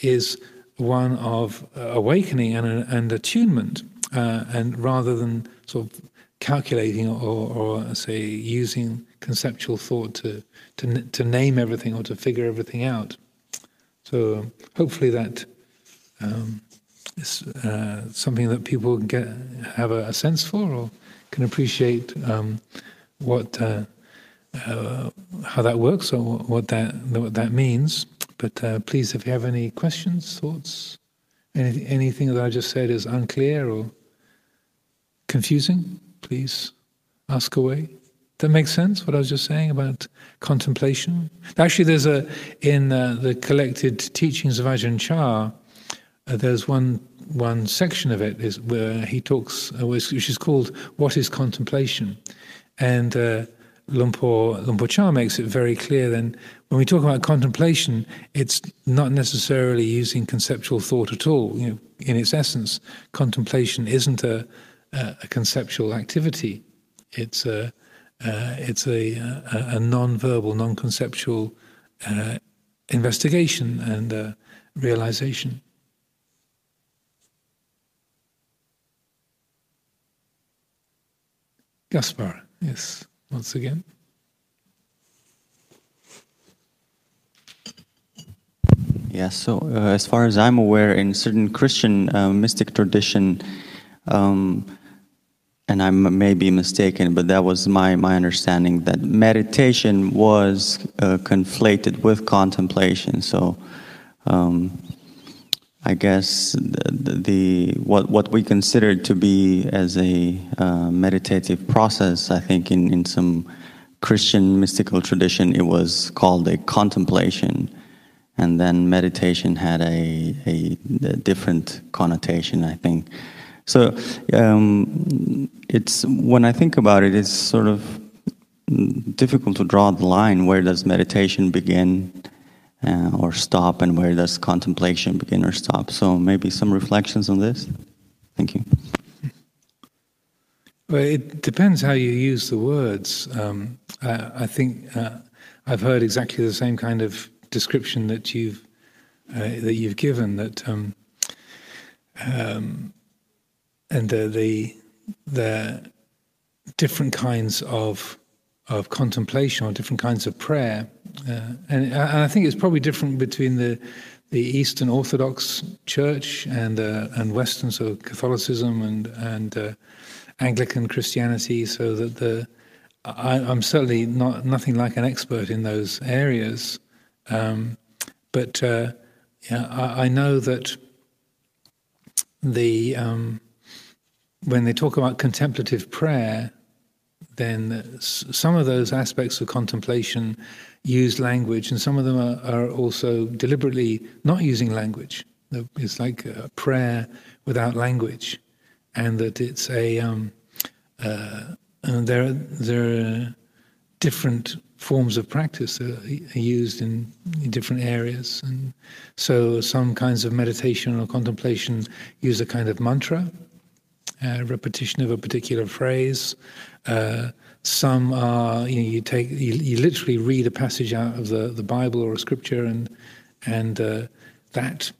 is one of uh, awakening and, and attunement, uh, and rather than sort of calculating or, or, say using conceptual thought to, to to name everything or to figure everything out. So hopefully that um, is uh, something that people get have a, a, sense for or can appreciate um, what uh, uh, how that works or what that what that means. But uh, please, if you have any questions, thoughts, any, anything that I just said is unclear or confusing, please ask away. That makes sense. What I was just saying about contemplation. Actually, there's a in uh, the collected teachings of Ajahn Chah. Uh, there's one one section of it is where he talks, uh, which is called "What is Contemplation," and uh, Luang Por, Lumpur Cha makes it very clear then when we talk about contemplation, it's not necessarily using conceptual thought at all. You know, in its essence, contemplation isn't a, a, conceptual activity. It's a, uh, it's a, a, a non-verbal, non-conceptual uh, investigation and uh, realization. Gaspar, yes once again. Yeah, so uh, as far as I'm aware, in certain Christian uh, mystic tradition, um, and I may be mistaken, but that was my, my understanding that meditation was uh, conflated with contemplation. So um, I guess the, the, what what we consider to be as a uh, meditative process, I think in, in some Christian mystical tradition, it was called a contemplation, and then meditation had a, a, a different connotation, I think. So um, it's when I think about it, it's sort of difficult to draw the line. Where does meditation begin uh, or stop, and where does contemplation begin or stop? So maybe some reflections on this. Thank you. Well, it depends how you use the words. Um, I, I, think uh, I've heard exactly the same kind of description that you've uh, that you've given. That um, um, and the, the the different kinds of of contemplation or different kinds of prayer, and, and, I think it's probably different between the the Eastern Orthodox Church and uh, and Western, so Catholicism and and uh, Anglican Christianity, so that the I, am certainly not nothing like an expert in those areas, um, but uh, yeah, I, I, know that the um, when they talk about contemplative prayer, then some of those aspects of contemplation use language, and some of them are, are also deliberately not using language. It's like a prayer without language and that it's a um, uh, and there there are different forms of practice that are used in, in, different areas, and so some kinds of meditation or contemplation use a kind of mantra, a repetition of a particular phrase. Uh, some are you, know, you take you, you, literally read a passage out of the, the Bible or a scripture, and and uh, that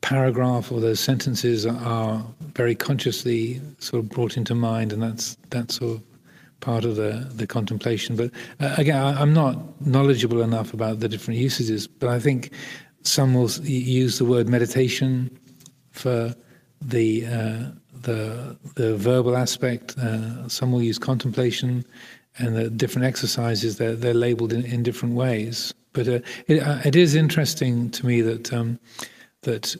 paragraph or those sentences are very consciously sort of brought into mind, and that's that's sort of part of the, the contemplation. But uh, again, I, am not knowledgeable enough about the different usages, but I think some will use the word meditation for the uh, the the verbal aspect. Uh, some will use contemplation, and the different exercises they're they're labeled in, in different ways. But uh, it, uh, it is interesting to me that um, that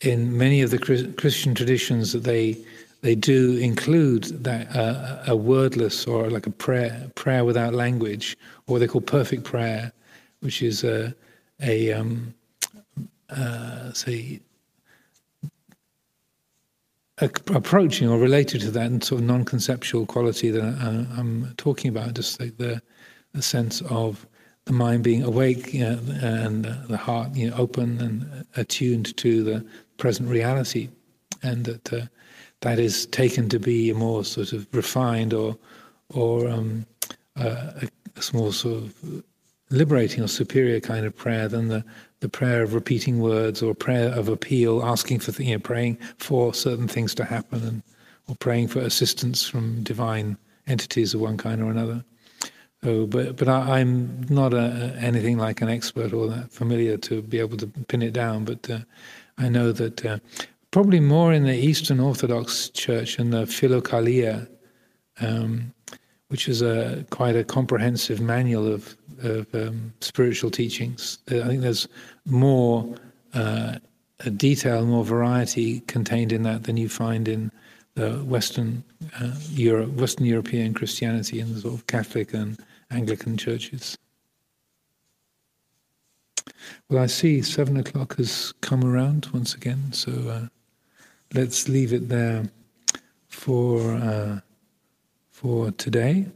in many of the Christian traditions that they they do include that uh, a wordless or like a prayer prayer without language, or they call perfect prayer, which is a a um, uh, say approaching or related to that sort of non-conceptual quality that I, am talking about, just like the the sense of the mind being awake you know, and the heart you know, open and attuned to the present reality, and that uh, that is taken to be a more sort of refined or or um, uh, a, a more sort of liberating or superior kind of prayer than the, the prayer of repeating words or prayer of appeal, asking for you know, praying for certain things to happen, and or praying for assistance from divine entities of one kind or another. So, but but I, am not a, anything like an expert or that familiar to be able to pin it down. But uh, I know that uh, probably more in the Eastern Orthodox Church and the Philokalia, um, which is a quite a comprehensive manual of, of um, spiritual teachings. I think there's more uh, detail, more variety contained in that than you find in the Western uh, Europe, Western European Christianity and the sort of Catholic and Anglican churches. Well, I see seven o'clock has come around once again, so uh, let's leave it there for uh, for today.